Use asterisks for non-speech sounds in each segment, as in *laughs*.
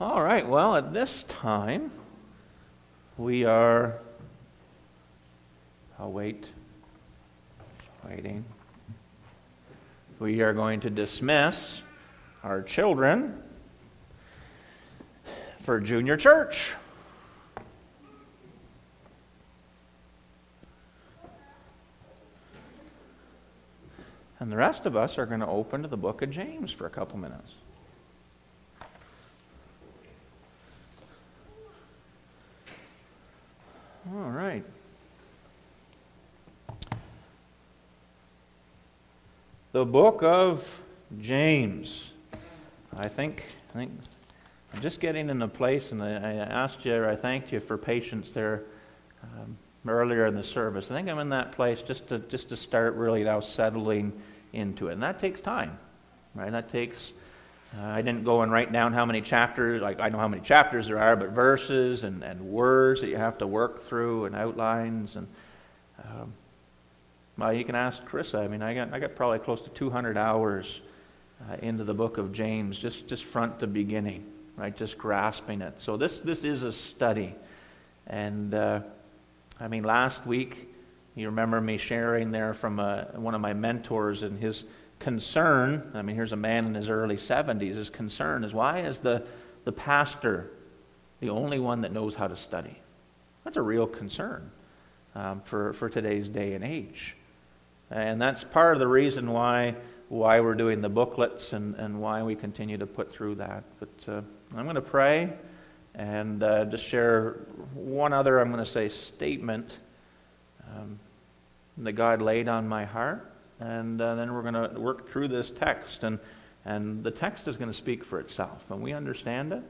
All right, well, at this time, we are. I'll wait. Waiting. We are going to dismiss our children for junior church. And the rest of us are going to open to the book of James for a couple minutes. All right. The book of James. I think, I think I'm just getting in a place, and I, asked you, I thanked you for patience there um, earlier in the service. I think I'm in that place just to just to start really now settling into it, and that takes time, right? That takes. Uh, I didn't go and write down how many chapters, like I know how many chapters there are, but verses and, and words that you have to work through and outlines. And um, well, you can ask Carissa. I mean, I got, I got probably close to 200 hours uh, into the book of James, just, just front to beginning, right? Just grasping it. So this, this is a study. And uh, I mean, last week, you remember me sharing there from a, uh, one of my mentors and his concern. I mean, here's a man in his early 70s. His concern is why is the, the pastor the only one that knows how to study? That's a real concern um, for, for today's day and age. And that's part of the reason why, why we're doing the booklets and, and why we continue to put through that. But uh, I'm going to pray and uh, just share one other, I'm going to say, statement um, that God laid on my heart. And uh, then we're going to work through this text. And, and the text is going to speak for itself. And we understand it.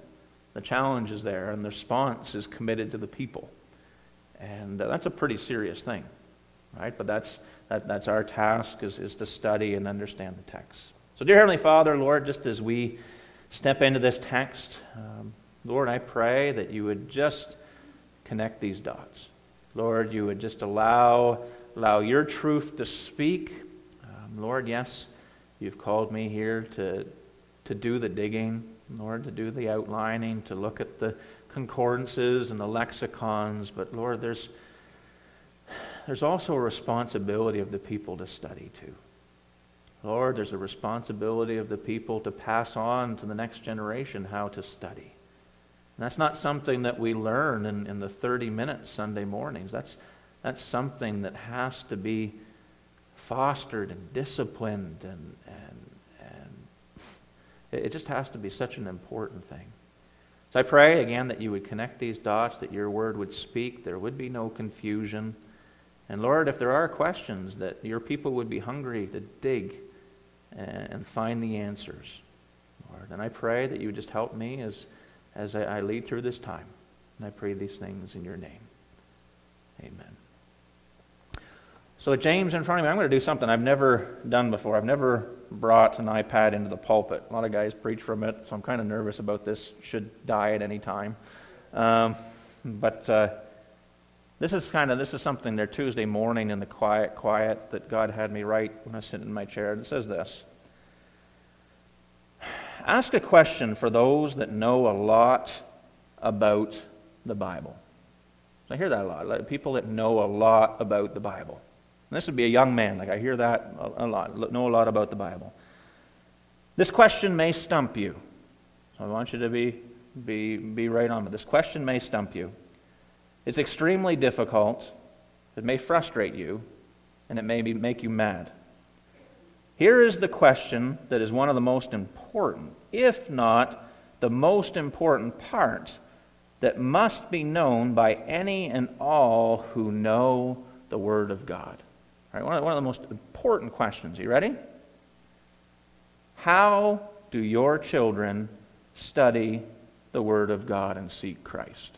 The challenge is there, and the response is committed to the people. And uh, that's a pretty serious thing, right? But that's, that, that's our task, is, is to study and understand the text. So, dear Heavenly Father, Lord, just as we step into this text, um, Lord, I pray that you would just connect these dots. Lord, you would just allow, allow your truth to speak. Um, Lord, yes, you've called me here to, to do the digging, Lord, to do the outlining, to look at the concordances and the lexicons. But Lord, there's, there's also a responsibility of the people to study too. Lord, there's a responsibility of the people to pass on to the next generation how to study. And that's not something that we learn in, in the 30 minutes Sunday mornings. That's, that's something that has to be fostered and disciplined, and, and, and it just has to be such an important thing. So I pray again that you would connect these dots, that your word would speak, there would be no confusion. And Lord, if there are questions, that your people would be hungry to dig and find the answers, Lord. And I pray that you would just help me as as I, I lead through this time. And I pray these things in your name. Amen. So, James in front of me, I'm going to do something I've never done before. I've never brought an iPad into the pulpit. A lot of guys preach from it, so I'm kind of nervous about this. Should die at any time. Um, but uh, this is kind of this is something there Tuesday morning in the quiet, quiet that God had me write when I sit in my chair. And it says this ask a question for those that know a lot about the Bible. I hear that a lot. People that know a lot about the Bible. And this would be a young man. Like I hear that a lot. Know a lot about the Bible. This question may stump you. So I want you to be, be, be right on. But this question may stump you. It's extremely difficult. It may frustrate you. And it may be, make you mad. Here is the question that is one of the most important, if not the most important part, that must be known by any and all who know the Word of God. All right, one of, one of the most important questions. You ready? How do your children study the Word of God and seek Christ?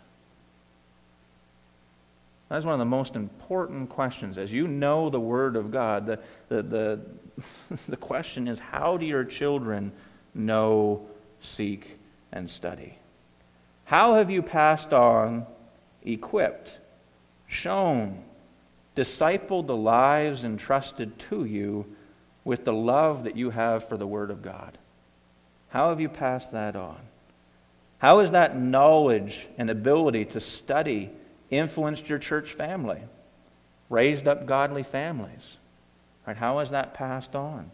That's one of the most important questions. As you know the Word of God, the, the, the, *laughs* the question is how do your children know, seek, and study? How have you passed on, equipped, shown, discipled the lives entrusted to you with the love that you have for the Word of God? How have you passed that on? How has that knowledge and ability to study influenced your church family? Raised up godly families? Right? How has that passed on?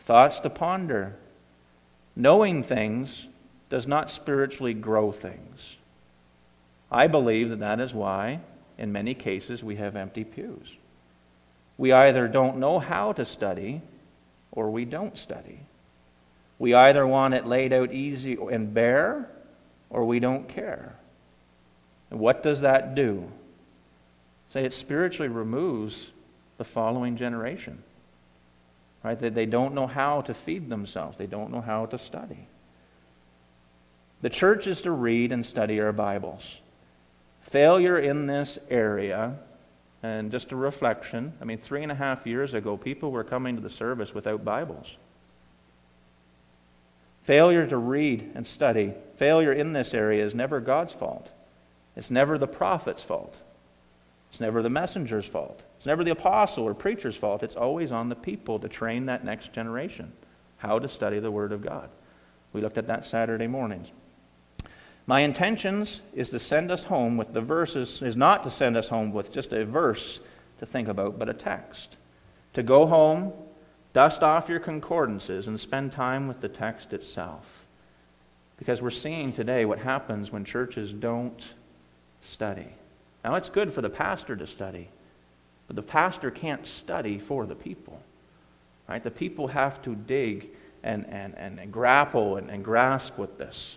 Thoughts to ponder. Knowing things does not spiritually grow things. I believe that that is why, in many cases, we have empty pews. We either don't know how to study or we don't study. We either want it laid out easy and bare, or we don't care. And what does that do? Say it spiritually removes the following generation. Right? That they don't know how to feed themselves. They don't know how to study. The church is to read and study our Bibles. Failure in this area, and just a reflection, I mean, three and a half years ago, people were coming to the service without Bibles. Failure to read and study, failure in this area is never God's fault. It's never the prophet's fault. It's never the messenger's fault. It's never the apostle or preacher's fault. It's always on the people to train that next generation how to study the Word of God. We looked at that Saturday mornings. My intentions is to send us home with the verses, is not to send us home with just a verse to think about, but a text. To go home Dust off your concordances and spend time with the text itself. Because we're seeing today what happens when churches don't study. Now, it's good for the pastor to study, but the pastor can't study for the people. Right? The people have to dig and, and, and, grapple and, and grasp with this.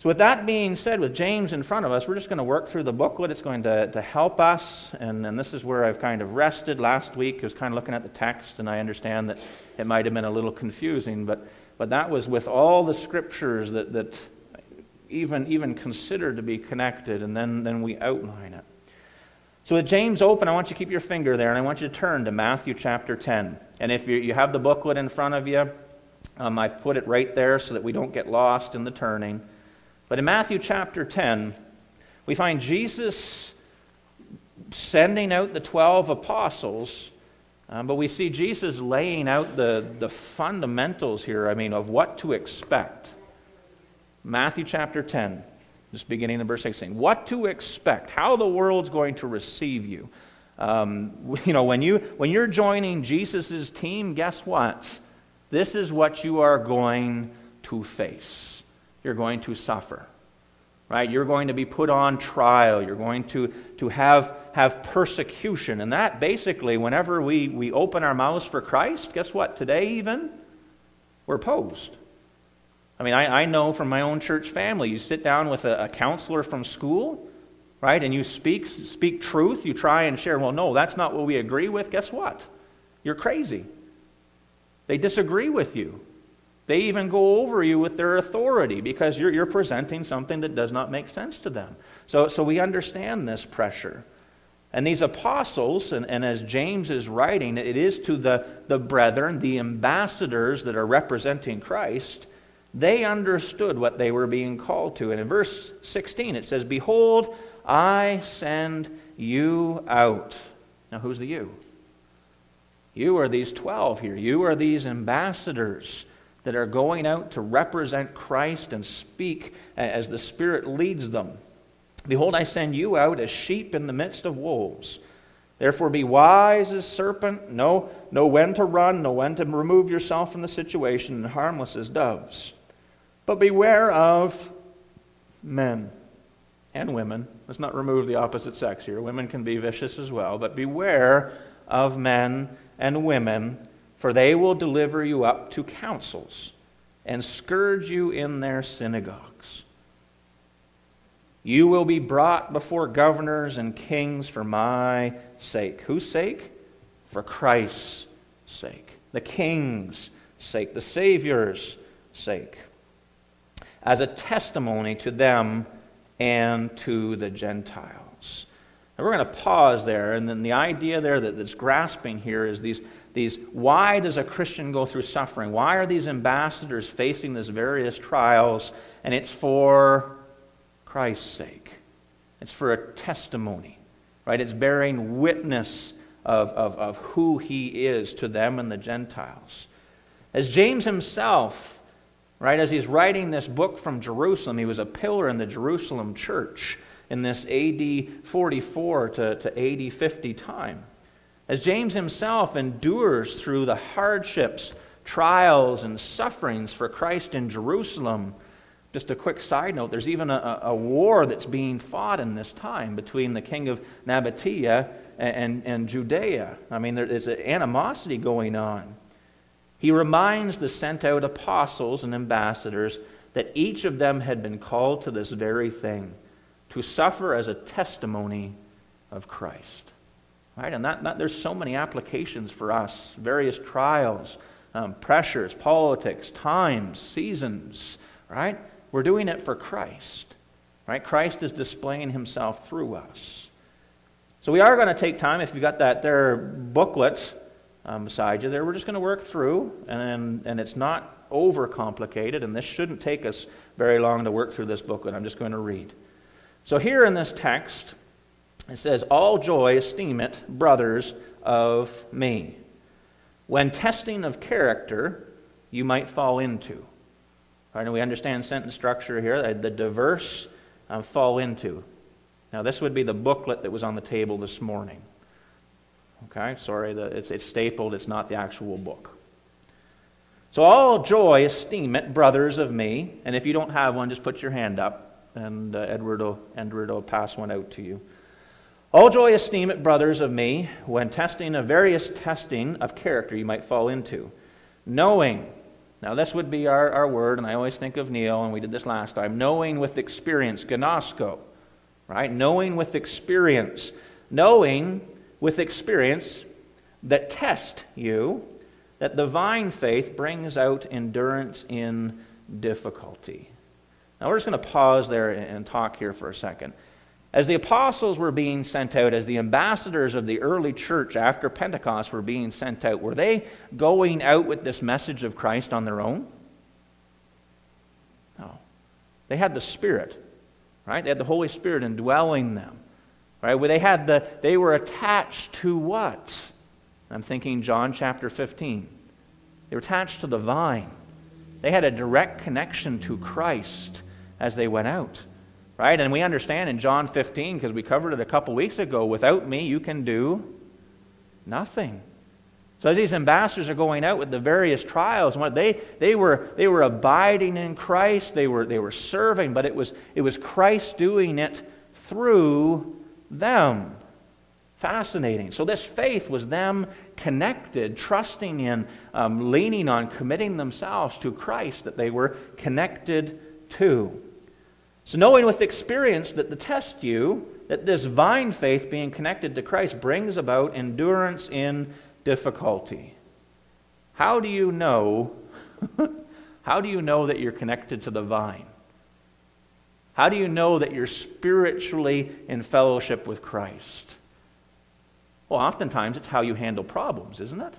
So, with that being said, with James in front of us, we're just going to work through the booklet. It's going to, to help us. And, and this is where I've kind of rested last week. I was kind of looking at the text, and I understand that it might have been a little confusing, but, but that was with all the scriptures that, that even, even considered to be connected, and then, then we outline it. So, with James open, I want you to keep your finger there, and I want you to turn to Matthew chapter 10. And if you, you have the booklet in front of you, um, I've put it right there so that we don't get lost in the turning. But in Matthew chapter 10, we find Jesus sending out the 12 apostles, um, but we see Jesus laying out the, the fundamentals here, I mean, of what to expect. Matthew chapter 10, just beginning in verse 16. What to expect, how the world's going to receive you. Um, *laughs* you know, when, you, when you're joining Jesus' team, guess what? This is what you are going to face you're going to suffer. Right? You're going to be put on trial. You're going to, to have, have persecution. And that basically, whenever we, we open our mouths for Christ, guess what? Today, even, we're opposed. I mean, I, I know from my own church family, you sit down with a, a counselor from school, right, and you speak, speak truth, you try and share, well, no, that's not what we agree with. Guess what? You're crazy. They disagree with you. They even go over you with their authority because you're, you're presenting something that does not make sense to them. So, so we understand this pressure. And these apostles, and, and as James is writing, it is to the, the brethren, the ambassadors that are representing Christ, they understood what they were being called to. And in verse 16, it says, Behold, I send you out. Now, who's the you? You are these 12 here. You are these ambassadors that are going out to represent Christ and speak as the Spirit leads them. Behold, I send you out as sheep in the midst of wolves. Therefore, be wise as serpent, know, know when to run, know when to remove yourself from the situation, and harmless as doves. But beware of men and women. Let's not remove the opposite sex here. Women can be vicious as well. But beware of men and women for they will deliver you up to councils and scourge you in their synagogues. You will be brought before governors and kings for my sake. Whose sake? For Christ's sake. The king's sake. The Savior's sake. As a testimony to them and to the Gentiles. And we're going to pause there, and then the idea there that, that's grasping here is these these why does a Christian go through suffering? Why are these ambassadors facing these various trials? And it's for Christ's sake. It's for a testimony, right? It's bearing witness of, of, of who he is to them and the Gentiles. As James himself Right? As he's writing this book from Jerusalem, he was a pillar in the Jerusalem church in this AD 44 to, to AD 50 time. As James himself endures through the hardships, trials, and sufferings for Christ in Jerusalem, just a quick side note there's even a, a war that's being fought in this time between the king of Nabatea and, and, and Judea. I mean, there's an animosity going on. He reminds the sent out apostles and ambassadors that each of them had been called to this very thing to suffer as a testimony of Christ. Right? And that, that there's so many applications for us various trials, um, pressures, politics, times, seasons, right? We're doing it for Christ. Right? Christ is displaying himself through us. So we are going to take time, if you've got that there booklet um, beside you there, we're just going to work through, and, and it's not overcomplicated, and this shouldn't take us very long to work through this booklet. I'm just going to read. So here in this text, it says, All joy esteem it, brothers of me. When testing of character, you might fall into. Right, and we understand sentence structure here, the diverse uh, fall into. Now, this would be the booklet that was on the table this morning. Okay, sorry, the, it's, it's stapled, it's not the actual book. So, all joy, esteem it, brothers of me. And if you don't have one, just put your hand up, and uh, Edward, will, Edward will pass one out to you. All joy, esteem it, brothers of me, when testing a various testing of character you might fall into, knowing now, this would be our, our word, and I always think of Neil, and we did this last time knowing with experience, gnosko, right? Knowing with experience. Knowing with experience that test you, that divine faith brings out endurance in difficulty. Now, we're just going to pause there and talk here for a second. As the apostles were being sent out, as the ambassadors of the early church after Pentecost were being sent out, were they going out with this message of Christ on their own? No. They had the Spirit, right? They had the Holy Spirit indwelling them, right? Where they had the, they were attached to what? I'm thinking John chapter 15. They were attached to the vine. They had a direct connection to Christ as they went out. Right? And we understand in John 15, because we covered it a couple weeks ago, without me you can do nothing. So as these ambassadors are going out with the various trials, and what they, they, were, they were abiding in Christ, they were, they were serving, but it was, it was Christ doing it through them. Fascinating. So this faith was them connected, trusting in, um, leaning on, committing themselves to Christ that they were connected to. So, knowing with experience that the test you, that this vine faith being connected to Christ brings about endurance in difficulty. How do you know? *laughs* how do you know that you're connected to the vine? How do you know that you're spiritually in fellowship with Christ? Well, oftentimes it's how you handle problems, isn't it?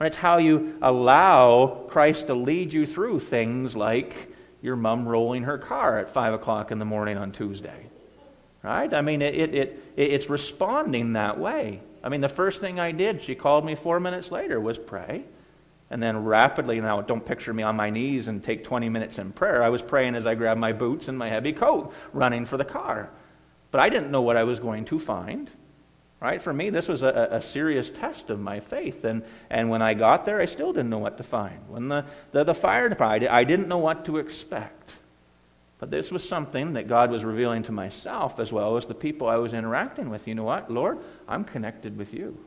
It's how you allow Christ to lead you through things like your mom rolling her car at 5 o'clock in the morning on Tuesday. Right? I mean, it, it, it, it's responding that way. I mean, the first thing I did, she called me four minutes later, was pray. And then rapidly, now don't picture me on my knees and take 20 minutes in prayer. I was praying as I grabbed my boots and my heavy coat, running for the car. But I didn't know what I was going to find. Right? For me, this was a, a, serious test of my faith. And, and when I got there, I still didn't know what to find. When the, the, the fire department, I didn't know what to expect. But this was something that God was revealing to myself as well as the people I was interacting with. You know what, Lord? I'm connected with you.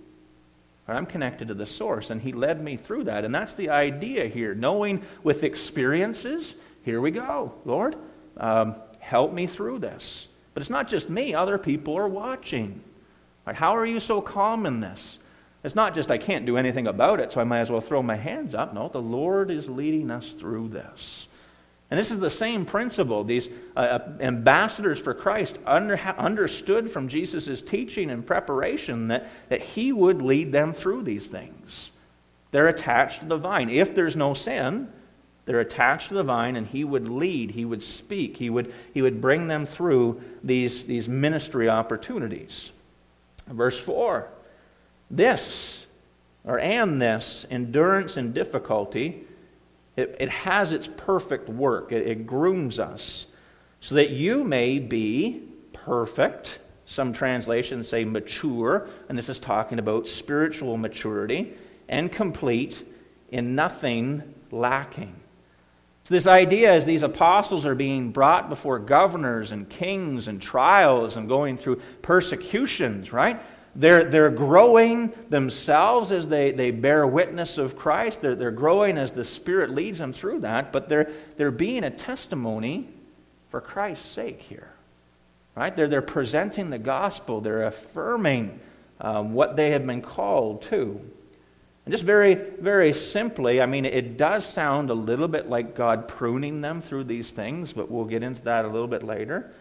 I'm connected to the source. And He led me through that. And that's the idea here. Knowing with experiences, here we go. Lord, um, help me through this. But it's not just me, other people are watching. Right? How are you so calm in this? It's not just I can't do anything about it, so I might as well throw my hands up. No, the Lord is leading us through this. And this is the same principle. These uh, uh ambassadors for Christ under, understood from Jesus' teaching and preparation that, that he would lead them through these things. They're attached to the vine. If there's no sin, they're attached to the vine, and he would lead, he would speak, he would, he would bring them through these, these ministry opportunities. Verse 4 This, or and this, endurance and difficulty, It, it has its perfect work, it, it grooms us so that you may be perfect. Some translations say mature, and this is talking about spiritual maturity, and complete in nothing lacking. So, this idea as these apostles are being brought before governors and kings and trials and going through persecutions, right? They're, they're growing themselves as they, they bear witness of Christ. They're, they're growing as the Spirit leads them through that, but they're, they're being a testimony for Christ's sake here. Right? They're, they're presenting the gospel, they're affirming um, what they have been called to. And just very, very simply, I mean, it does sound a little bit like God pruning them through these things, but we'll get into that a little bit later.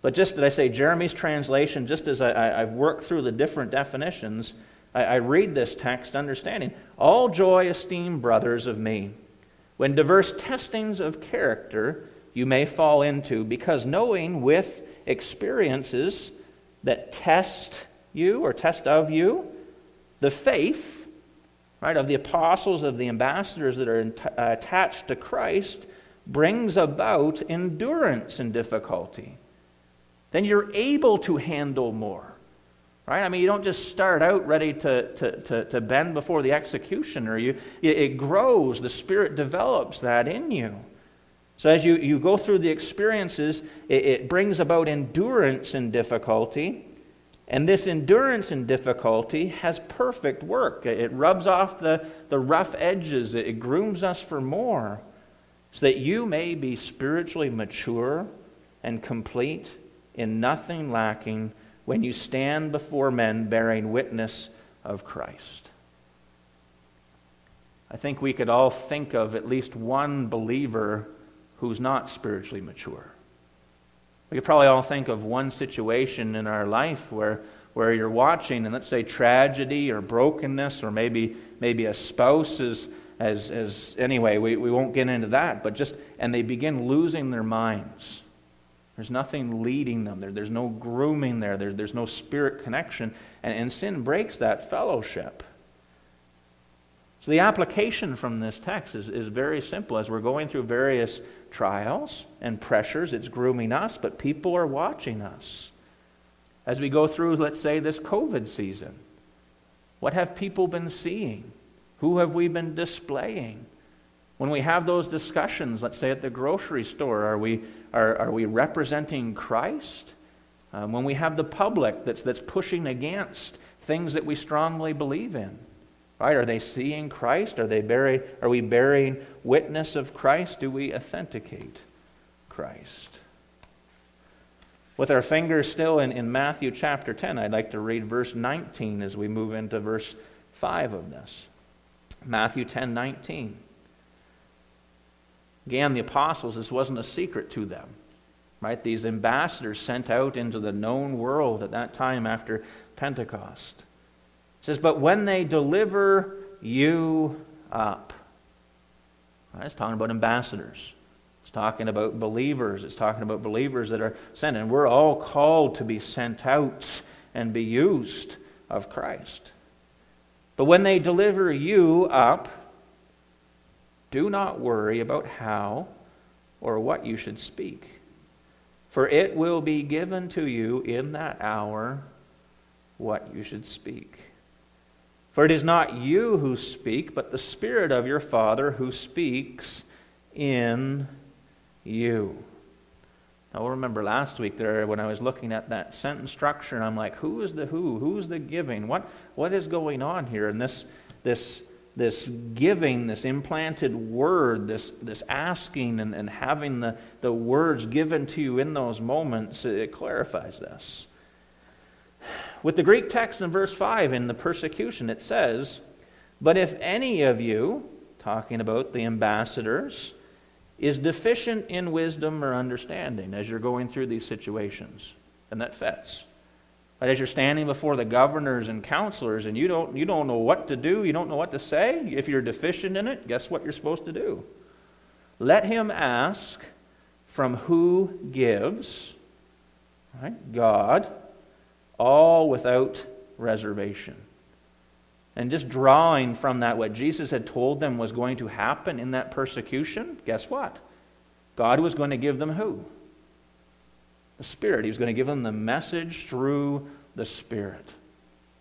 But just did I say Jeremy's translation, just as I, have worked through the different definitions, I, I read this text understanding all joy esteem brothers of me, when diverse testings of character you may fall into, because knowing with experiences that test you or test of you the faith right, of the apostles, of the ambassadors that are uh, attached to Christ, brings about endurance in difficulty. Then you're able to handle more. Right? I mean, you don't just start out ready to, to, to, to bend before the executioner. You, it grows, the Spirit develops that in you. So as you, you go through the experiences, it, it brings about endurance in difficulty. And this endurance in difficulty has perfect work. It rubs off the, the rough edges, it grooms us for more, so that you may be spiritually mature and complete, in nothing lacking, when you stand before men bearing witness of Christ. I think we could all think of at least one believer who's not spiritually mature. We could probably all think of one situation in our life where, where you're watching, and let's say tragedy or brokenness, or maybe, maybe a spouse is, as, as anyway, we, we won't get into that, but just, and they begin losing their minds. There's nothing leading them there. There's no grooming there. there there's no spirit connection. And, and sin breaks that fellowship. So the application from this text is, is very simple. As we're going through various trials and pressures. It's grooming us, but people are watching us. As we go through, let's say, this COVID season, what have people been seeing? Who have we been displaying? When we have those discussions, let's say at the grocery store, are we, are, are we representing Christ? Um, when we have the public that's, that's pushing against things that we strongly believe in, Right? Are they seeing Christ? Are, they bearing, are we bearing witness of Christ? Do we authenticate Christ? With our fingers still in, in Matthew chapter 10, I'd like to read verse 19 as we move into verse 5 of this. Matthew 10 19. Again, the apostles, this wasn't a secret to them. Right? These ambassadors sent out into the known world at that time after Pentecost. Says, But when they deliver you up. Right, it's talking about ambassadors. It's talking about believers. It's talking about believers that are sent. And we're all called to be sent out and be used of Christ. But when they deliver you up, do not worry about how or what you should speak. For it will be given to you in that hour what you should speak. For it is not you who speak, but the Spirit of your Father who speaks in you. Now, remember last week there when I was looking at that sentence structure, and I'm like, who is the who? Who's the giving? What, what is going on here? And this, this, this giving, this implanted word, this, this asking and, and having the, the words given to you in those moments, it clarifies this. With the Greek text in verse 5 in the persecution, it says, But if any of you, talking about the ambassadors, is deficient in wisdom or understanding as you're going through these situations, and that fits. But as you're standing before the governors and counselors and you don't, you don't know what to do, you don't know what to say, if you're deficient in it, guess what you're supposed to do? Let him ask from who gives, right? God all without reservation. And just drawing from that what Jesus had told them was going to happen in that persecution, guess what? God was going to give them who? The Spirit. He was going to give them the message through the Spirit.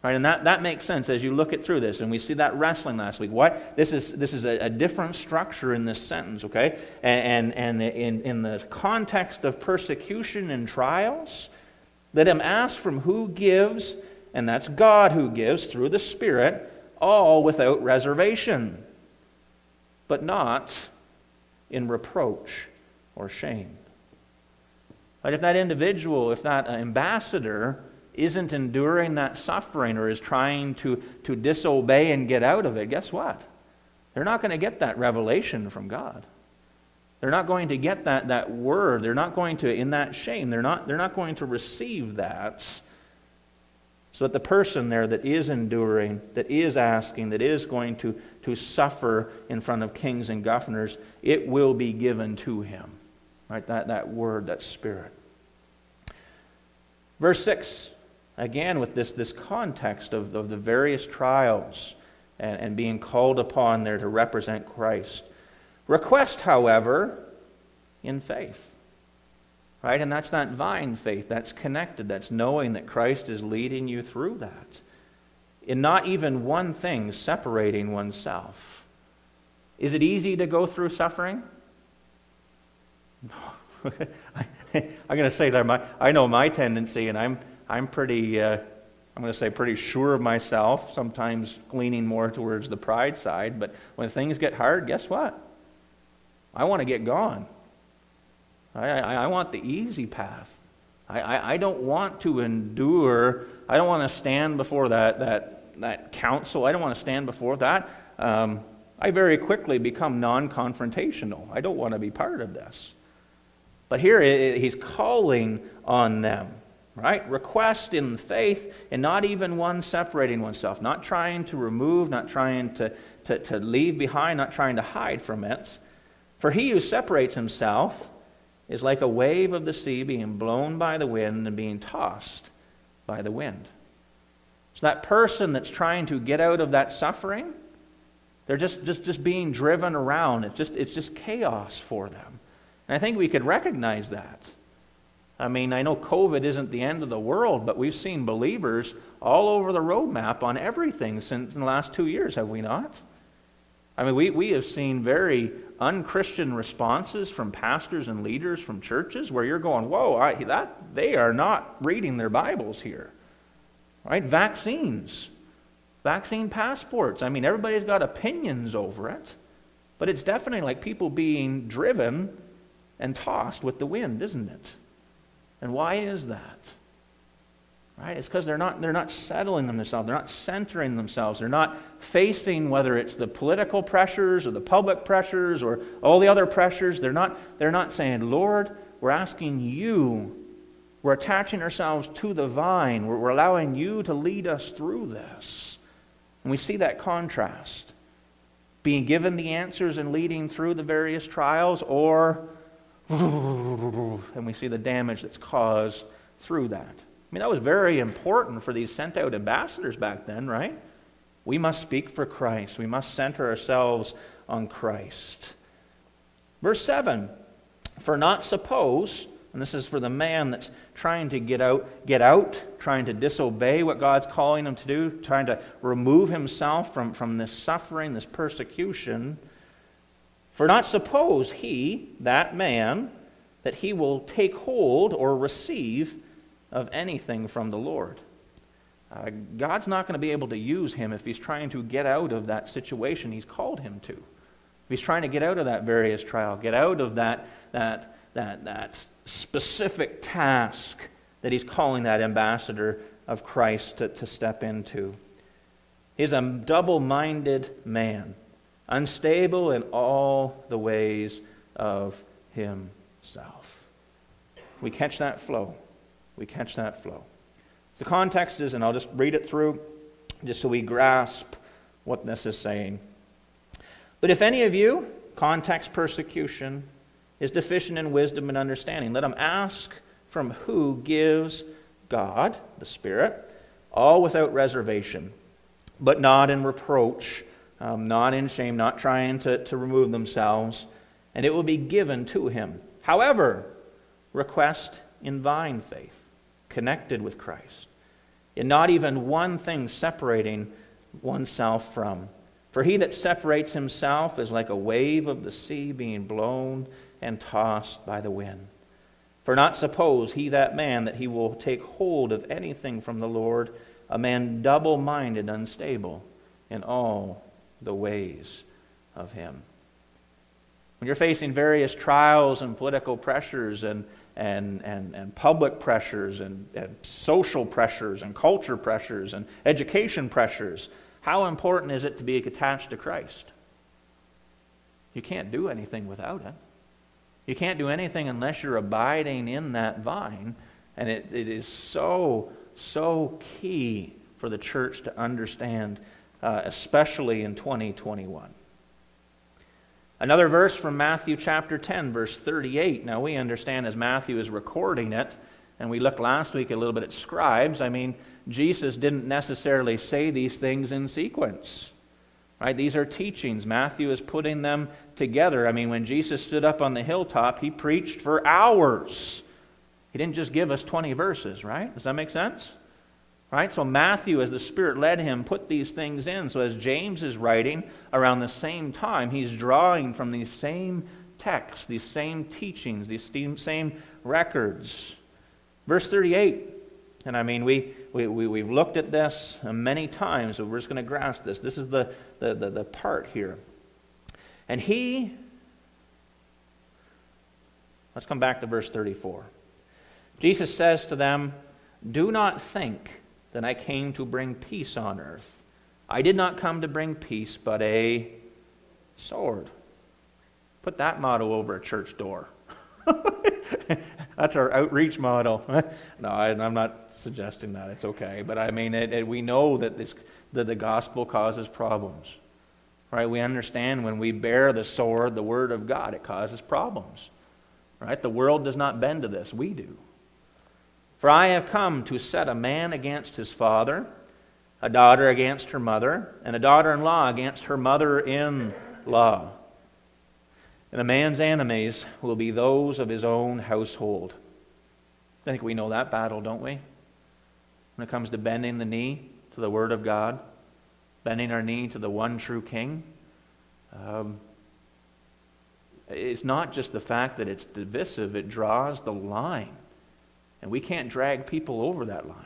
Right, and that, that makes sense as you look it through this. And we see that wrestling last week. What? This is, this is a, a different structure in this sentence, okay? And, and, and in, in the context of persecution and trials, let him ask from who gives, and that's God who gives through the Spirit, all without reservation, but not in reproach or shame. But if that individual, if that uh, ambassador, isn't enduring that suffering or is trying to, to disobey and get out of it, guess what? They're not going to get that revelation from God. They're not going to get that, that word. They're not going to, in that shame, they're not, they're not going to receive that. So that the person there that is enduring, that is asking, that is going to, to suffer in front of kings and governors, it will be given to him. Right? That, that word, that spirit. Verse 6 again with this, this context of, of the various trials and, and being called upon there to represent Christ. Request, however, in faith. Right? And that's that vine faith. That's connected. That's knowing that Christ is leading you through that. In not even one thing separating oneself. Is it easy to go through suffering? No. *laughs* I'm going to say that my, I know my tendency, and I'm, I'm pretty, uh, I'm going to say, pretty sure of myself, sometimes leaning more towards the pride side. But when things get hard, guess what? I want to get gone. I, I, I want the easy path. I, I, I don't want to endure. I don't want to stand before that, that, that council. I don't want to stand before that. Um, I very quickly become non confrontational. I don't want to be part of this. But here he's calling on them right? Request in faith and not even one separating oneself, not trying to remove, not trying to, to, to leave behind, not trying to hide from it. For he who separates himself is like a wave of the sea being blown by the wind and being tossed by the wind. So that person that's trying to get out of that suffering, they're just, just, just being driven around. It's just, it's just chaos for them. And I think we could recognize that. I mean, I know COVID isn't the end of the world, but we've seen believers all over the roadmap on everything since the last two years, have we not? I mean, we, we have seen very unchristian responses from pastors and leaders from churches where you're going, whoa, I, that, they are not reading their Bibles here. Right? Vaccines, vaccine passports. I mean, everybody's got opinions over it, but it's definitely like people being driven and tossed with the wind, isn't it? And why is that? Right? It's because they're not, they're not settling themselves. They're not centering themselves. They're not facing whether it's the political pressures or the public pressures or all the other pressures. They're not, they're not saying, Lord, we're asking you. We're attaching ourselves to the vine. We're, we're allowing you to lead us through this. And we see that contrast. Being given the answers and leading through the various trials or *laughs* and we see the damage that's caused through that. I mean, that was very important for these sent out ambassadors back then, right? We must speak for Christ. We must center ourselves on Christ. Verse 7 For not suppose, and this is for the man that's trying to get out, get out, trying to disobey what God's calling him to do, trying to remove himself from, from this suffering, this persecution. For not suppose he, that man, that he will take hold or receive of anything from the Lord. Uh, God's not going to be able to use him if he's trying to get out of that situation he's called him to. If he's trying to get out of that various trial, get out of that, that, that, that specific task that he's calling that ambassador of Christ to, to step into. He's a double minded man unstable in all the ways of himself. We catch that flow. We catch that flow. The context is, and I'll just read it through just so we grasp what this is saying. But if any of you, context persecution, is deficient in wisdom and understanding, let him ask from who gives God, the Spirit, all without reservation but not in reproach, um, not in shame, not trying to, to remove themselves, and it will be given to him. However, request in vine faith, connected with Christ, and not even one thing separating oneself from. For he that separates himself is like a wave of the sea being blown and tossed by the wind. For not suppose he that man that he will take hold of anything from the Lord, a man double minded, unstable in all the ways of him. When you're facing various trials and political pressures and, and, and, and public pressures and, and social pressures and culture pressures and education pressures, how important is it to be attached to Christ? You can't do anything without it. You can't do anything unless you're abiding in that vine. And it, it is so, so key for the church to understand, uh, especially in 2021. Another verse from Matthew chapter 10, verse 38. Now, we understand as Matthew is recording it, and we looked last week a little bit at scribes. I mean, Jesus didn't necessarily say these things in sequence. Right? These are teachings. Matthew is putting them together. I mean, when Jesus stood up on the hilltop, he preached for hours. He didn't just give us 20 verses, right? Does that make sense? Right? So Matthew, as the Spirit led him, put these things in. So as James is writing around the same time, he's drawing from these same texts, these same teachings, these same records. Verse 38 and I mean, we, we, we, have looked at this many times, but we're just going to grasp this. This is the, the, the, the part here. And he, let's come back to verse 34. Jesus says to them, Do not think that I came to bring peace on earth. I did not come to bring peace, but a sword. Put that motto over a church door. *laughs* That's our outreach model. *laughs* no, I, am not suggesting that. It's okay. But I mean, it, it, we know that, this, that the gospel causes problems. Right? We understand when we bear the sword, the word of God, it causes problems. Right? The world does not bend to this. We do. For I have come to set a man against his father, a daughter against her mother, and a daughter in law against her mother in law and a man's enemies will be those of his own household. I think we know that battle, don't we? When it comes to bending the knee to the Word of God, bending our knee to the one true King. Um, it's not just the fact that it's divisive, it draws the line. And we can't drag people over that line.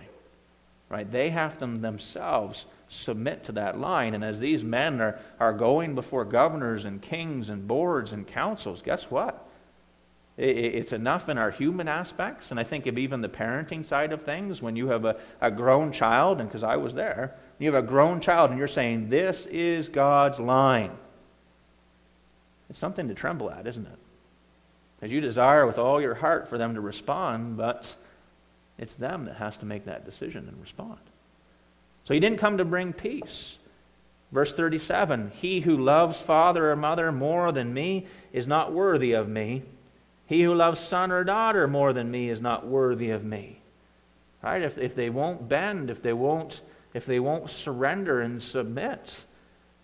Right? They have to themselves submit to that line. And as these men are, are going before governors and kings and boards and councils, guess what? It, it's enough in our human aspects, and I think of even the parenting side of things, when you have a, a grown child, and because I was there, you have a grown child and you're saying, This is God's line. It's something to tremble at, isn't it? Because you desire with all your heart for them to respond, but it's them that has to make that decision and respond. So he didn't come to bring peace. Verse 37 He who loves father or mother more than me is not worthy of me. He who loves son or daughter more than me is not worthy of me. Right? If, if they won't bend, if they won't, if they won't surrender and submit,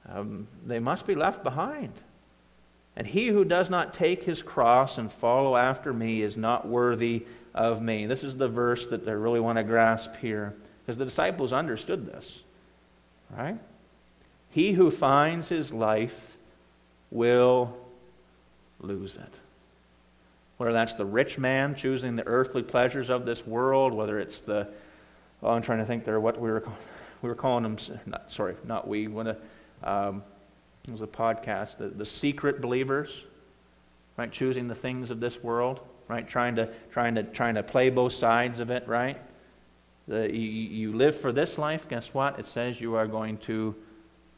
um, they must be left behind. And he who does not take his cross and follow after me is not worthy of me. This is the verse that I really want to grasp here. Because the disciples understood this, right? He who finds his life will lose it. Whether that's the rich man choosing the earthly pleasures of this world, whether it's the, oh, I'm trying to think there what we were, *laughs* we were calling them, not, sorry, not we, when a, um, it was a podcast, the, the secret believers, right, choosing the things of this world, right, trying to, trying to, trying to play both sides of it, right? the, you, you live for this life, guess what? It says you are going to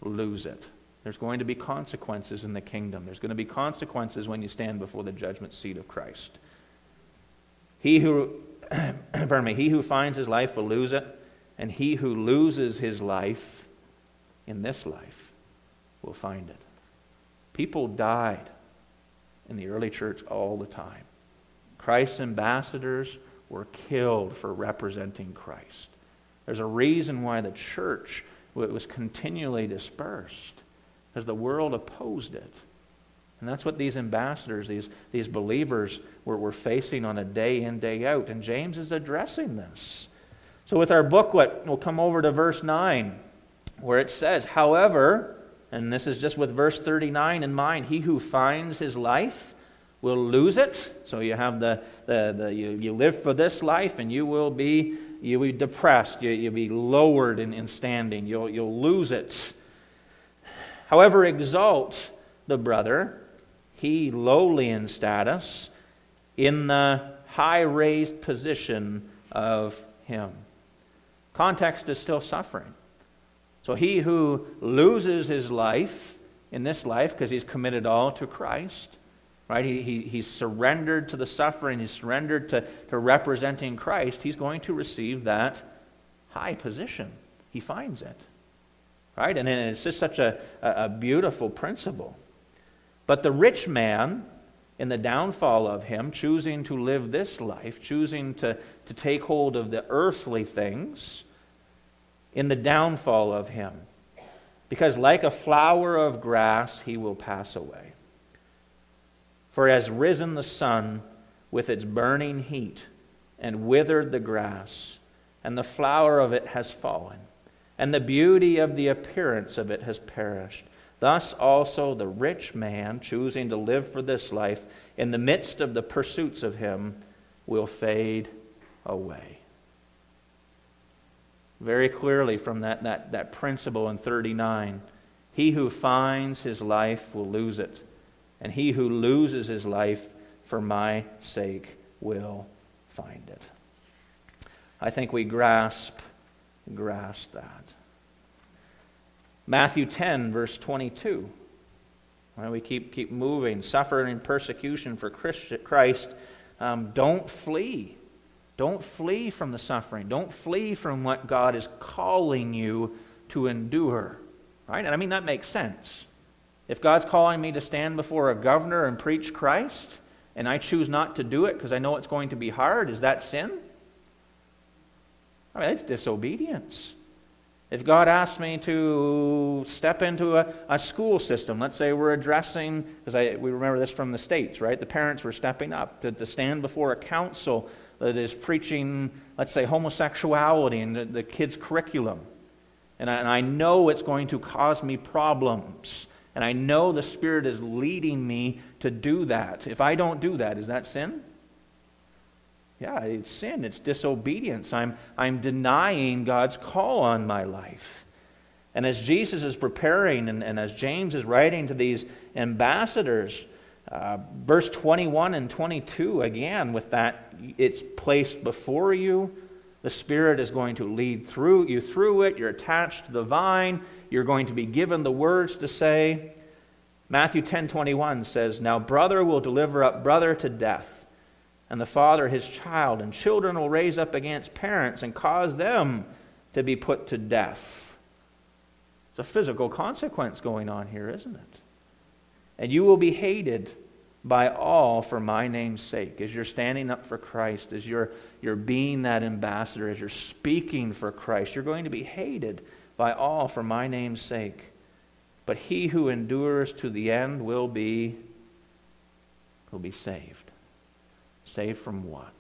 lose it. There's going to be consequences in the kingdom. There's going to be consequences when you stand before the judgment seat of Christ. He who, *clears throat* pardon me, he who finds his life will lose it, and he who loses his life in this life will find it. People died in the early church all the time. Christ's ambassadors were killed for representing Christ. There's a reason why the church was continually dispersed because the world opposed it. And that's what these ambassadors, these, these believers, were, were facing on a day in, day out. And James is addressing this. So, with our booklet, we'll come over to verse 9, where it says, However, and this is just with verse 39 in mind, he who finds his life will lose it. So you have the, the, the you, you live for this life and you will be you'll be depressed, you, you'll be lowered in, in standing, you'll, you'll lose it. However, exalt the brother, he lowly in status, in the high raised position of him. Context is still suffering. So he who loses his life in this life because he's committed all to Christ right? He, he, he's surrendered to the suffering, he's surrendered to, to representing Christ. He's going to receive that high position. He finds it, right? And it's just such a, a beautiful principle. But the rich man, in the downfall of him, choosing to live this life, choosing to, to take hold of the earthly things, in the downfall of him, because like a flower of grass, he will pass away. For has risen the sun with its burning heat, and withered the grass, and the flower of it has fallen, and the beauty of the appearance of it has perished. Thus also the rich man, choosing to live for this life, in the midst of the pursuits of him, will fade away. Very clearly from that, that, that principle in 39 he who finds his life will lose it and he who loses his life for my sake will find it. I think we grasp grasp that. Matthew 10 verse 22. Well, we keep keep moving, suffering persecution for Christ. Um, don't flee. Don't flee from the suffering. Don't flee from what God is calling you to endure. Right? And I mean that makes sense. If God's calling me to stand before a governor and preach Christ, and I choose not to do it because I know it's going to be hard, is that sin? I mean, that's disobedience. If God asks me to step into a, a school system, let's say we're addressing, because we remember this from the States, right? The parents were stepping up to, to stand before a council that is preaching, let's say, homosexuality in the, the kids' curriculum. And I, and I know it's going to cause me problems. And I know the Spirit is leading me to do that. If I don't do that, is that sin? Yeah, it's sin. It's disobedience. I'm, I'm denying God's call on my life. And as Jesus is preparing and, and as James is writing to these ambassadors, uh, verse 21 and 22, again, with that, it's placed before you. The Spirit is going to lead through you through it. You're attached to the vine. You're going to be given the words to say. Matthew 10:21 says, "Now brother will deliver up brother to death, and the father his child, and children will raise up against parents and cause them to be put to death." It's a physical consequence going on here, isn't it? And you will be hated by all for my name's sake. As you're standing up for Christ, as you're, you're being that ambassador, as you're speaking for Christ, you're going to be hated by all for my name's sake. But he who endures to the end will be will be saved. Saved from what?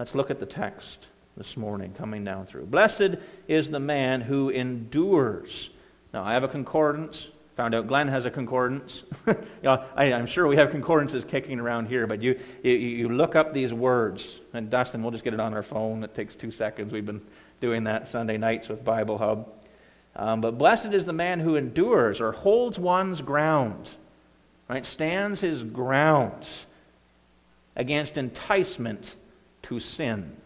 Let's look at the text this morning coming down through. Blessed is the man who endures. Now, I have a concordance. Found out Glenn has a concordance. *laughs* you know, I, am sure we have concordances kicking around here, but you, you, you look up these words, and Dustin, we'll just get it on our phone. It takes two seconds. We've been doing that Sunday nights with Bible Hub. Um, but blessed is the man who endures or holds one's ground, right? Stands his ground against enticement to sin.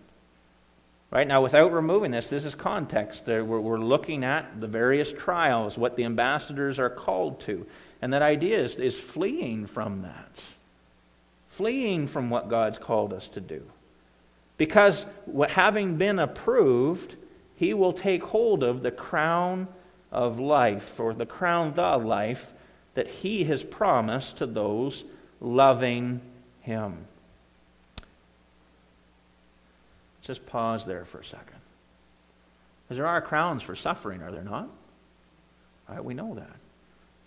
Right now, without removing this, this is context. We're, looking at the various trials, what the ambassadors are called to. And that idea is, is fleeing from that, fleeing from what God's called us to do. Because having been approved, he will take hold of the crown of life, or the crown, the life, that he has promised to those loving him. Just pause there for a second. Because there are crowns for suffering, are there not? Right, we know that.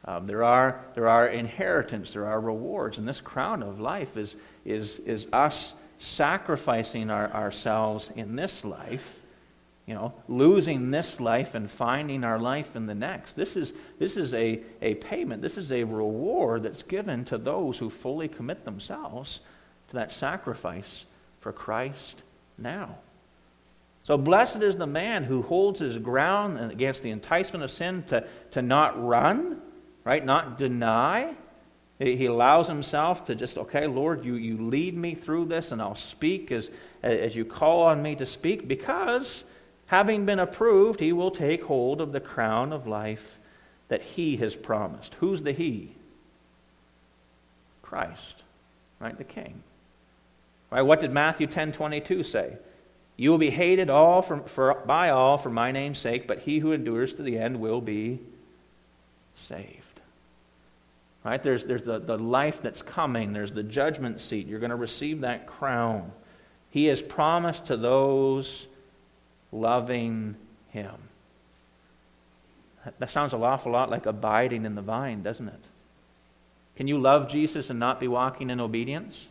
Um, there, are, there are inheritance, there are rewards, and this crown of life is, is, is us sacrificing our, ourselves in this life, you know, losing this life and finding our life in the next. This is, this is a, a payment, this is a reward that's given to those who fully commit themselves to that sacrifice for Christ now. So blessed is the man who holds his ground against the enticement of sin to, to not run, right? Not deny. He allows himself to just, okay, Lord, you, you lead me through this and I'll speak as, as you call on me to speak because having been approved, he will take hold of the crown of life that he has promised. Who's the he? Christ, right? The king. Right? What did Matthew 10 22 say? You will be hated all for, for, by all for my name's sake, but he who endures to the end will be saved. Right? There's, there's the, the life that's coming, there's the judgment seat. You're going to receive that crown. He has promised to those loving him. That sounds an awful lot like abiding in the vine, doesn't it? Can you love Jesus and not be walking in obedience?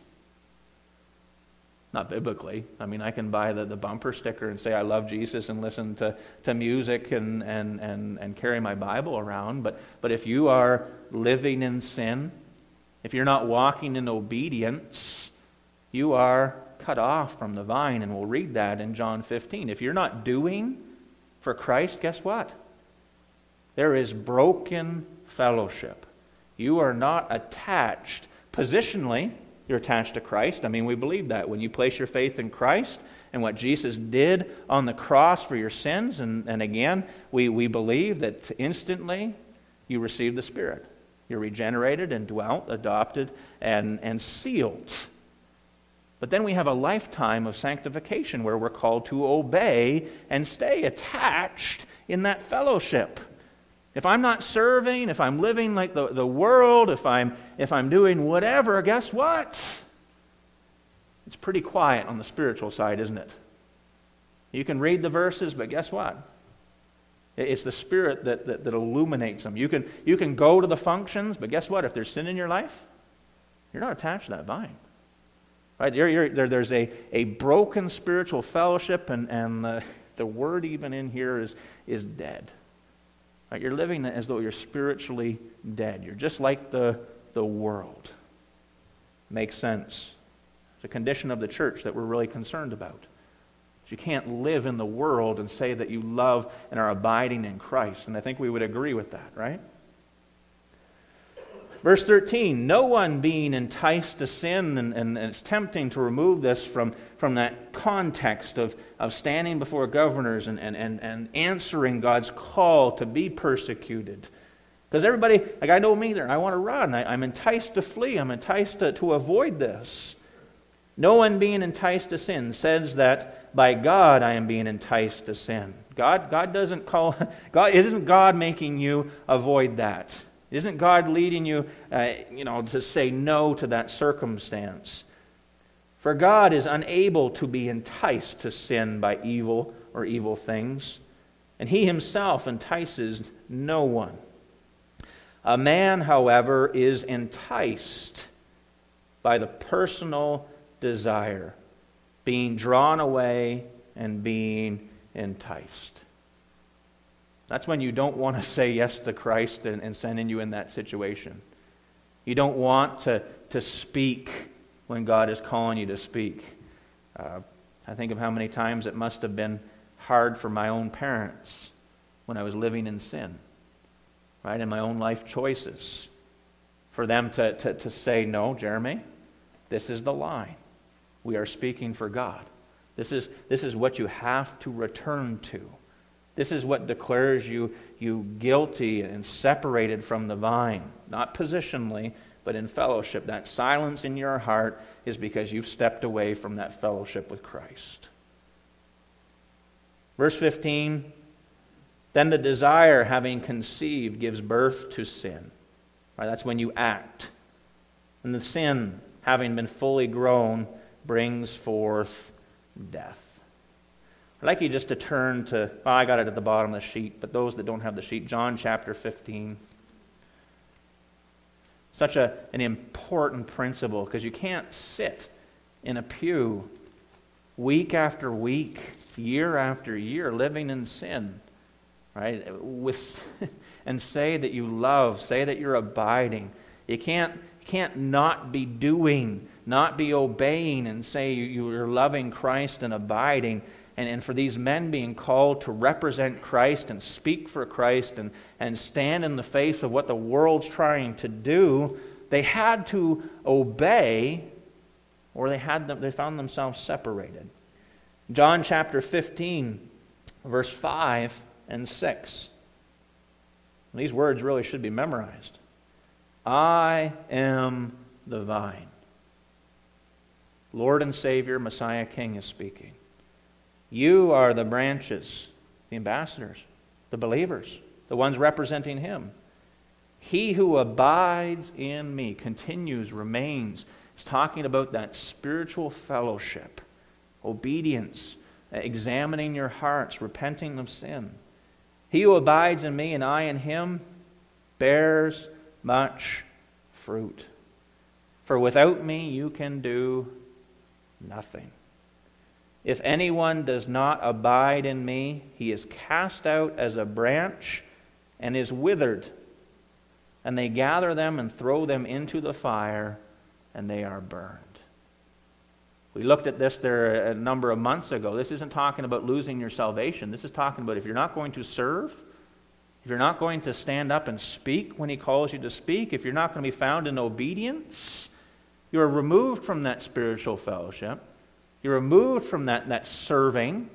Not biblically. I mean, I can buy the, the bumper sticker and say I love Jesus and listen to, to music and, and, and, and carry my Bible around. But, but if you are living in sin, if you're not walking in obedience, you are cut off from the vine. And we'll read that in John 15. If you're not doing for Christ, guess what? There is broken fellowship. You are not attached positionally you're attached to Christ. I mean, we believe that. When you place your faith in Christ and what Jesus did on the cross for your sins, and, and again, we, we believe that instantly you receive the Spirit. You're regenerated and dwelt, adopted, and, and sealed. But then we have a lifetime of sanctification where we're called to obey and stay attached in that fellowship. If I'm not serving, if I'm living like the, the world, if I'm, if I'm doing whatever, guess what? It's pretty quiet on the spiritual side, isn't it? You can read the verses, but guess what? It's the Spirit that, that, that, illuminates them. You can, you can go to the functions, but guess what? If there's sin in your life, you're not attached to that vine. Right? You're, you're, there, there's a, a broken spiritual fellowship, and, and the, *laughs* the word even in here is, is dead. Right? You're living as though you're spiritually dead. You're just like the, the world. Makes sense. It's a condition of the church that we're really concerned about. You can't live in the world and say that you love and are abiding in Christ. And I think we would agree with that, right? Verse 13 No one being enticed to sin, and, and, it's tempting to remove this from, from that context of, of standing before governors and, and, and, and answering God's call to be persecuted. Because everybody, like I know me there, I want to run. I, am enticed to flee, I'm enticed to, to avoid this. No one being enticed to sin says that by God I am being enticed to sin. God, God doesn't call, *laughs* God, isn't God making you avoid that? Isn't God leading you, uh, you know, to say no to that circumstance? For God is unable to be enticed to sin by evil or evil things, and he himself entices no one. A man, however, is enticed by the personal desire, being drawn away and being enticed. That's when you don't want to *laughs* say yes to Christ and, and sending you in that situation. You don't want to, to speak when God is calling you to speak. Uh, I think of how many times it must have been hard for my own parents when I was living in sin, right, in my own life choices, for them to, to, to say, No, Jeremy, this is the line. We are speaking for God. This is, this is what you have to return to. This is what declares you, you guilty and separated from the vine, not positionally, but in fellowship. That silence in your heart is because you've stepped away from that fellowship with Christ. Verse 15 Then the desire, having conceived, gives birth to sin. Right, that's when you act. And the sin, having been fully grown, brings forth death. I'd like you just to turn to, I got it at the bottom of the sheet, but those that don't have the sheet, John chapter 15. Such a, an important principle because you can't sit in a pew week after week, year after year, living in sin, right? With, *laughs* and say that you love, say that you're abiding. You can't, can't not be doing, not be obeying, and say you're loving Christ and abiding. And, and for these men being called to represent Christ and speak for Christ and, and stand in the face of what the world's trying to do, they had to obey or they, had them, they found themselves separated. John chapter 15, verse 5 and 6. These words really should be memorized. I am the vine. Lord and Savior, Messiah King is speaking. You are the branches, the ambassadors, the believers, the ones representing Him. He who abides in me continues, remains. He's talking about that spiritual fellowship, obedience, examining your hearts, repenting of sin. He who abides in me and I in him bears much fruit. For without me you can do nothing. If anyone does not abide in me, he is cast out as a branch and is withered. And they gather them and throw them into the fire, and they are burned. We looked at this there a number of months ago. This isn't talking about losing your salvation. This is talking about if you're not going to serve, if you're not going to stand up and speak when He calls you to speak, if you're not going to be found in obedience, you are removed from that spiritual fellowship you're removed from that, that serving.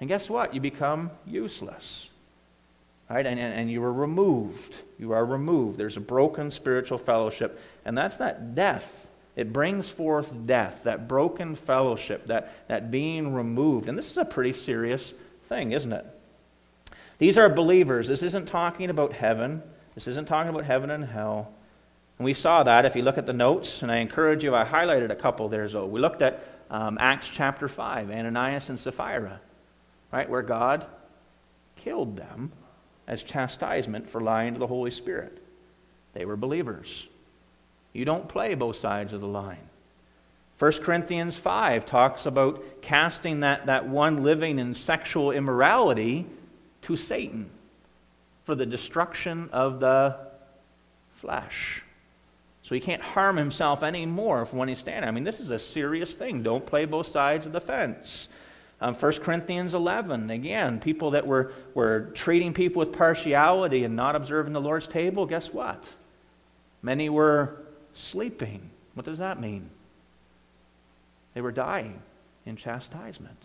And guess what? You become useless. Right? And, and, and you are removed. You are removed. There's a broken spiritual fellowship. And that's that death. It brings forth death, that broken fellowship, that, that being removed. And this is a pretty serious thing, isn't it? These are believers. This isn't talking about heaven. This isn't talking about heaven and hell. And we saw that if you look at the notes, and I encourage you, I highlighted a couple there. So we looked at um, Acts chapter 5, Ananias and Sapphira, right, where God killed them as chastisement for lying to the Holy Spirit. They were believers. You don't play both sides of the line. 1 Corinthians 5 talks about casting that, that one living in sexual immorality to Satan for the destruction of the flesh. So he can't harm himself anymore from when he's standing. I mean, this is a serious thing. Don't play both sides of the fence. Um, 1 Corinthians 11, again, people that were, were treating people with partiality and not observing the Lord's table, guess what? Many were sleeping. What does that mean? They were dying in chastisement.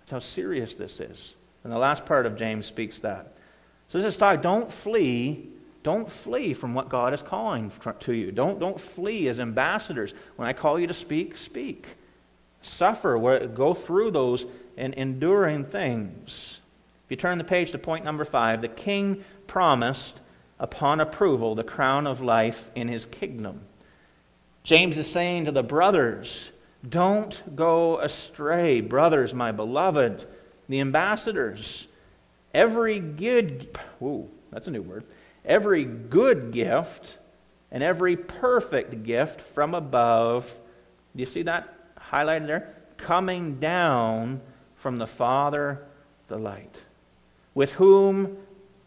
That's how serious this is. And the last part of James speaks that. So this is talk, don't flee don't flee from what God is calling to you. Don't, don't flee as ambassadors. When I call you to speak, speak. Suffer, go through those enduring things. If you turn the page to point number five, the king promised upon approval the crown of life in his kingdom. James is saying to the brothers, don't go astray, brothers, my beloved, the ambassadors. Every good, ooh, that's a new word every good gift and every perfect gift from above. Do you see that highlighted there? Coming down from the Father, the light, with whom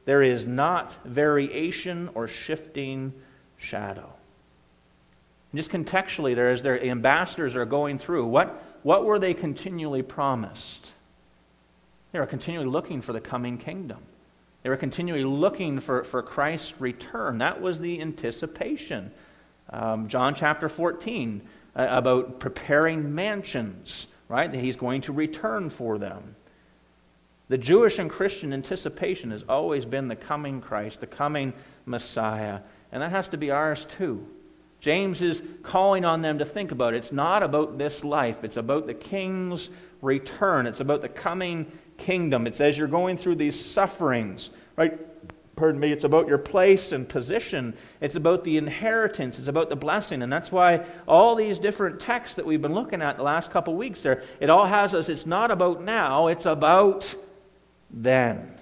there is not variation or shifting shadow. And just contextually, there, as their ambassadors are going through, what, what were they continually promised? They were continually looking for the coming kingdom. They were continually looking for, for Christ's return. That was the anticipation. Um, John chapter 14 uh, about preparing mansions, right? That he's going to return for them. The Jewish and Christian anticipation has always been the coming Christ, the coming Messiah. And that has to be ours too. James is calling on them to think about it. It's not about this life, it's about the king's return, it's about the coming kingdom. It's as you're going through these sufferings, right? pardon me, it's about your place and position. It's about the inheritance. It's about the blessing. And that's why all these different texts that we've been looking at the last couple of weeks there, it all has us, it's not about now, it's about then.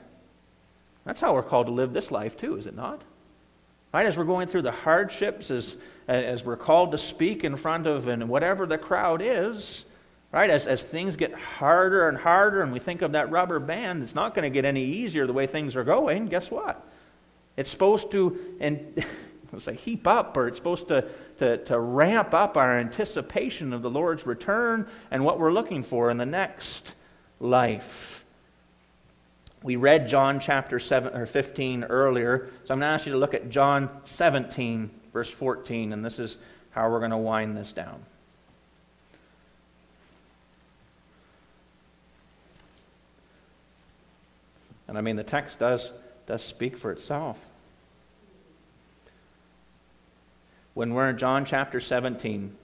That's how we're called to live this life too, is it not? Right? As we're going through the hardships, as, as we're called to speak in front of and whatever the crowd is, right? As, as things get harder and harder, and we think of that rubber band, it's not going to get any easier the way things are going. Guess what? It's supposed to, and *laughs* say, heap up, or it's supposed to, to, to ramp up our anticipation of the Lord's return and what we're looking for in the next life. We read John chapter 7 or 15 earlier, so I'm going to ask you to look at John 17, verse 14, and this is how we're going to wind this down. And I mean, the text does, does speak for itself. When we're in John chapter 17,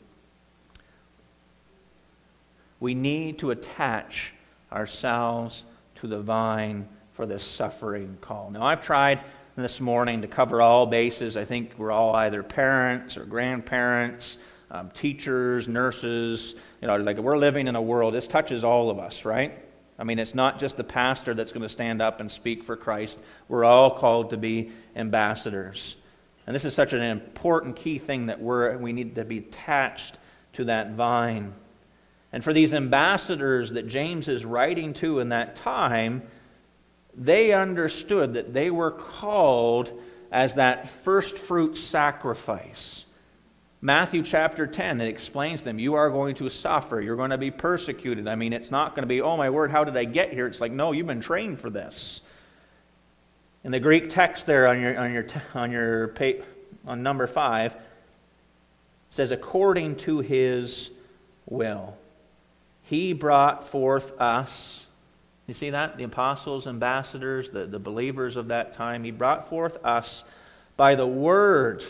we need to attach ourselves to the vine for this suffering call. Now, I've tried this morning to cover all bases. I think we're all either parents or grandparents, um, teachers, nurses. You know, like we're living in a world, this touches all of us, right? I mean, it's not just the pastor that's going to stand up and speak for Christ. We're all called to be ambassadors. And this is such an important key thing that we're, we need to be attached to that vine. And for these ambassadors that James is writing to in that time, they understood that they were called as that first fruit sacrifice. Matthew chapter 10, it explains them. You are going to suffer. You're going to be persecuted. I mean, it's not going to be, oh my word, how did I get here? It's like, no, you've been trained for this. In the Greek text there on your, on your, on your, page, on number five, says, according to his will. He brought forth us. You see that? The apostles, ambassadors, the, the believers of that time. He brought forth us by the word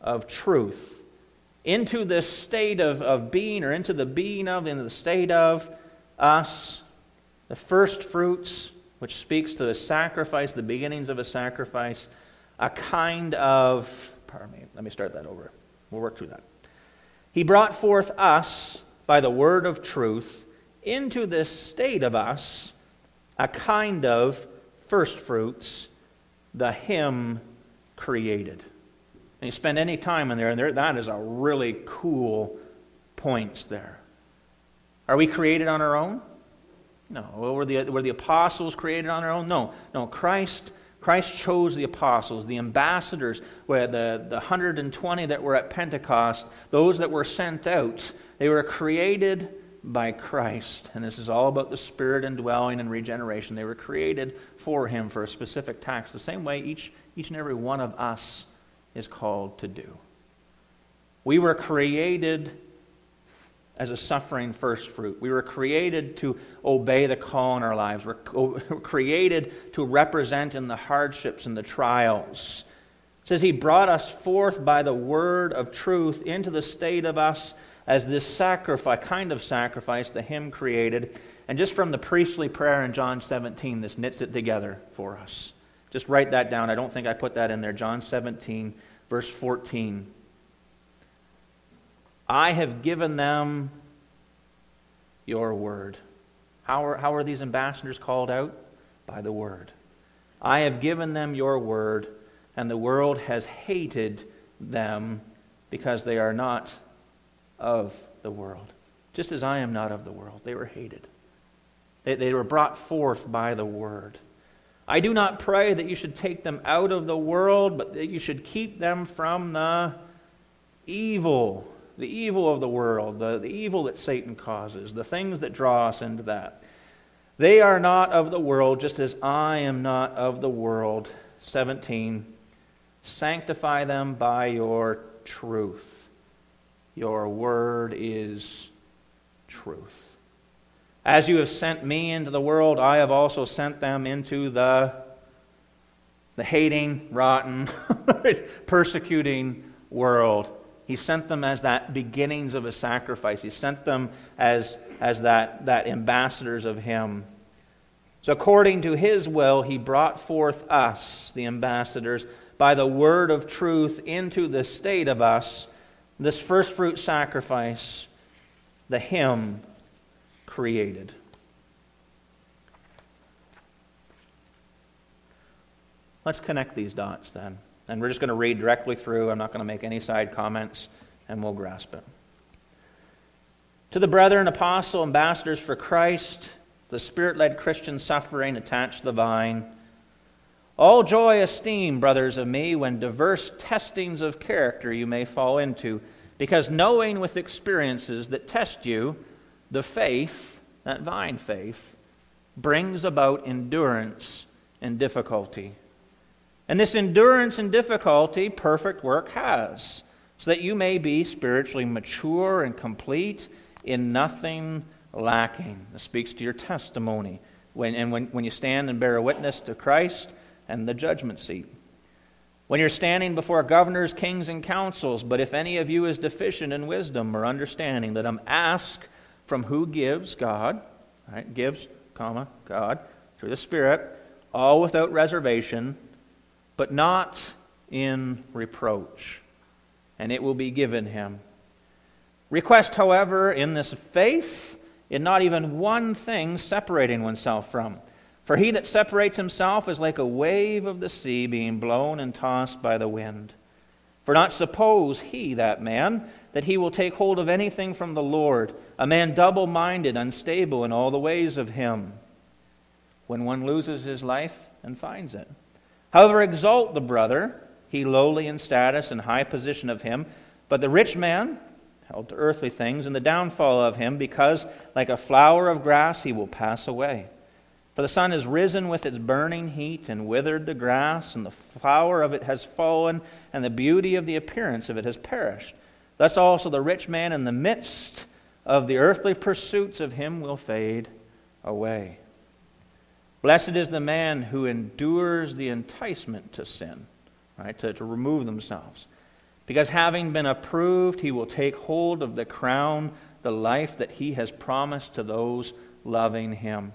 of truth into this state of, of being or into the being of, into the state of us, the first fruits, which speaks to the sacrifice, the beginnings of a sacrifice, a kind of, pardon me, let me start that over. We'll work through that. He brought forth us by the word of truth into this state of us a kind of first fruits, the him created. And you spend any time in there, and there, that is a really cool points there. Are we created on our own? No. Were the, were the apostles created on their own? No. No. Christ, Christ chose the apostles, the ambassadors, where the, the 120 that were at Pentecost, those that were sent out they were created by Christ. And this is all about the Spirit indwelling and regeneration. They were created for Him for a specific task, the same way each, each and every one of us is called to do. We were created as a suffering first fruit. We were created to obey the call in our lives. We're, *laughs* created to represent in the hardships and the trials. It says he brought us forth by the word of truth into the state of us as this sacrifice, kind of sacrifice the him created. And just from the priestly prayer in John 17, this knits it together for us. Just write that down. I don't think I put that in there. John 17, verse 14. I have given them your word. How are, how are these ambassadors called out? By the word. I have given them your word, and the world has hated them because they are not of the world, just as I am not of the world. They were hated, they, they were brought forth by the word. I do not pray that you should take them out of the world, but that you should keep them from the evil, the evil of the world, the, the evil that Satan causes, the things that draw us into that. They are not of the world, just as I am not of the world. 17. Sanctify them by your truth. Your word is truth. As you have sent me into the world, I have also sent them into the, the hating, rotten, *laughs* persecuting world. He sent them as that beginnings of a sacrifice. He sent them as, as that, that ambassadors of Him. So, according to his will, he brought forth us, the ambassadors, by the word of truth into the state of us, this first fruit sacrifice, the him created. Let's connect these dots then. And we're just going to read directly through. I'm not going to make any side comments, and we'll grasp it. To the brethren, apostle, ambassadors for Christ, the spirit led Christian suffering attached to the vine, all joy esteem, brothers of me, when diverse testings of character you may fall into, because knowing with experiences that test you, the faith, that vine faith, brings about endurance and difficulty. And this endurance and difficulty, perfect work has, so that you may be spiritually mature and complete in nothing lacking. This speaks to your testimony when, and when, when you stand and bear witness to Christ and the judgment seat. When you're standing before governors, kings, and councils, but if any of you is deficient in wisdom or understanding, let him ask from who gives God, right? Gives, comma, God, through the Spirit, all without reservation but not in reproach, and it will be given him. Request, however, in this faith, in not even one thing separating oneself from. For he that separates himself is like a wave of the sea being blown and tossed by the wind. For not suppose he, that man, that he will take hold of anything from the Lord, a man double minded, unstable in all the ways of him, when one loses his life and finds it. However, exalt the brother, he lowly in status and high position of him, but the rich man, held to earthly things, and the downfall of him, because like a flower of grass he will pass away. For the sun has risen with its burning heat and withered the grass, and the flower of it has fallen, and the beauty of the appearance of it has perished. Thus also the rich man in the midst of the earthly pursuits of him will fade away. Blessed is the man who endures the enticement to sin, right, to, to remove themselves. Because having been approved, he will take hold of the crown, the life that he has promised to those loving him.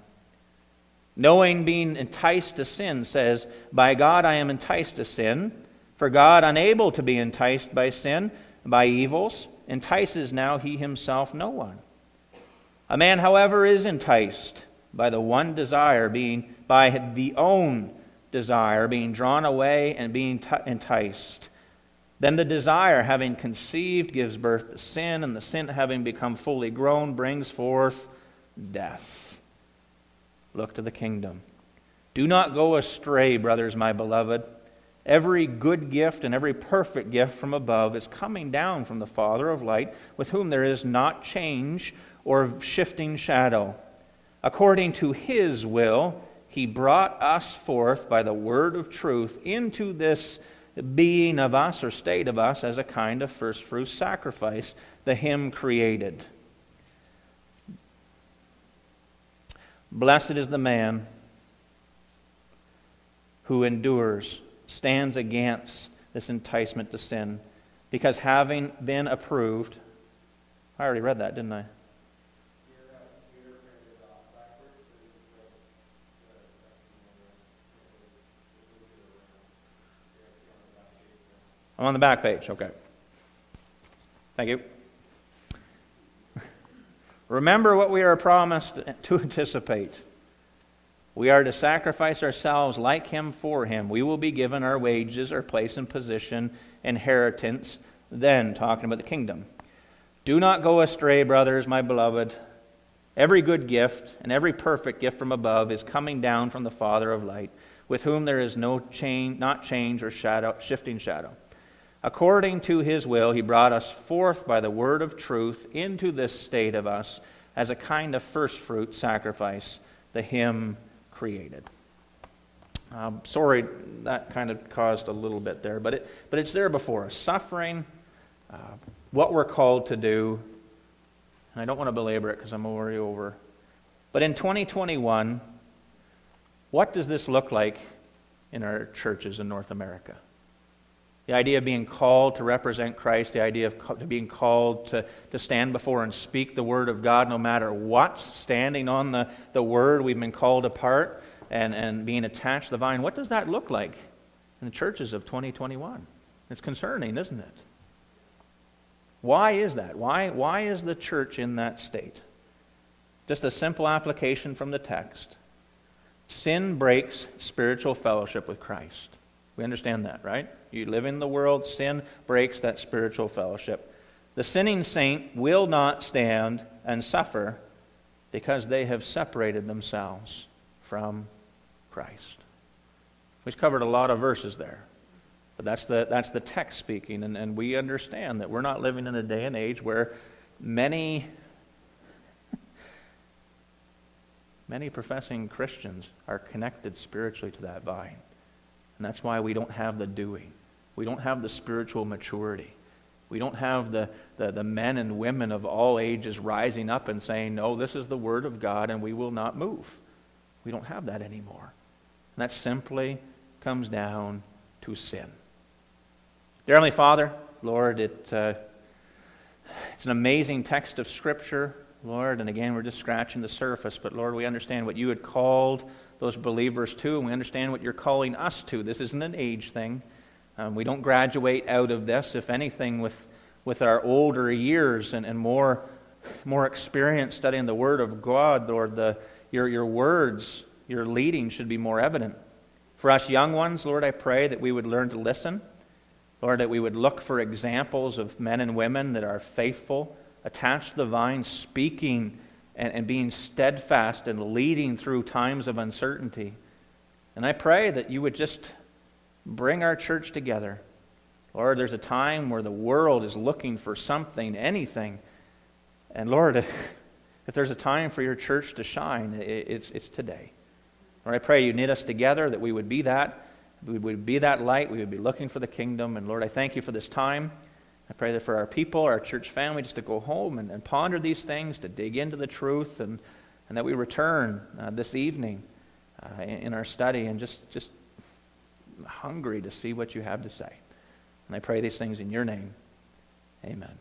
Knowing being enticed to sin says, By God I am enticed to sin. For God, unable to be enticed by sin, by evils, entices now he himself no one. A man, however, is enticed by the one desire being, by the own desire being drawn away and being t- enticed. Then the desire, having conceived, gives birth to sin, and the sin, having become fully grown, brings forth death. Look to the kingdom. Do not go astray, brothers, my beloved. Every good gift and every perfect gift from above is coming down from the Father of light, with whom there is not change or shifting shadow. According to his will, he brought us forth by the word of truth into this being of us or state of us as a kind of first fruit sacrifice, the him created. Blessed is the man who endures, stands against this enticement to sin, because having been approved, I already read that, didn't I? I'm on the back page. Okay. Thank you. Remember what we are promised to *laughs* anticipate. We are to sacrifice ourselves like Him for Him. We will be given our wages, our place and position, inheritance, then, talking about the kingdom. Do not go astray, brothers, my beloved. Every good gift and every perfect gift from above is coming down from the Father of light, with whom there is no change, not change or shadow, shifting shadow. According to his will, he brought us forth by the word of truth into this state of us as a kind of first fruit sacrifice, the him created. Um, sorry, that kind of caused a little bit there, but, it, but it's there before us. Suffering, uh, what we're called to do. And I don't want to belabor it because I'm already over. But in 2021, what does this look like in our churches in North America? The idea of being called to represent Christ, the idea of being called to, to stand before and speak the Word of God no matter what, standing on the, the Word, we've been called apart and, and being attached to the vine. What does that look like in the churches of 2021? It's concerning, isn't it? Why is that? Why, why is the church in that state? Just a simple application from the text. Sin breaks spiritual fellowship with Christ. We understand that, right? You live in the world, sin breaks that spiritual fellowship. The sinning saint will not stand and suffer because they have separated themselves from Christ. We've covered a lot of verses there. But that's the, that's the text speaking, and, and we understand that we're not living in a day and age where many *laughs* many professing Christians are connected spiritually to that vine. And that's why we don't have the doing. We don't have the spiritual maturity. We don't have the, the, the, men and women of all ages rising up and saying, No, this is the Word of God and we will not move. We don't have that anymore. And that simply comes down to sin. Dear Heavenly Father, Lord, it, uh, it's an amazing text of Scripture. Lord. And again, we're just scratching the surface, but Lord, we understand what you had called those believers to, and we understand what you're calling us to. This isn't an age thing. Um, we don't graduate out of this, if anything, with, with our older years and, and more, more experience studying the Word of God, Lord. The, your, your words, your leading should be more evident. For us young ones, Lord, I pray that we would learn to listen. Lord, that we would look for examples of men and women that are faithful attached to the vine, speaking and, and being steadfast and leading through times of uncertainty. And I pray that you would just bring our church together. Lord, there's a time where the world is looking for something, anything. And Lord, *laughs* if there's a time for your church to shine, it's, it's today. Lord, I pray you knit us together, that we would be that. We would be that light. We would be looking for the kingdom. And Lord, I thank you for this time. I pray that for our people, our church family, just to go home and, and ponder these things, to dig into the truth, and, and that we return uh, this evening uh, in, in our study and just, just hungry to see what you have to say. And I pray these things in your name. Amen.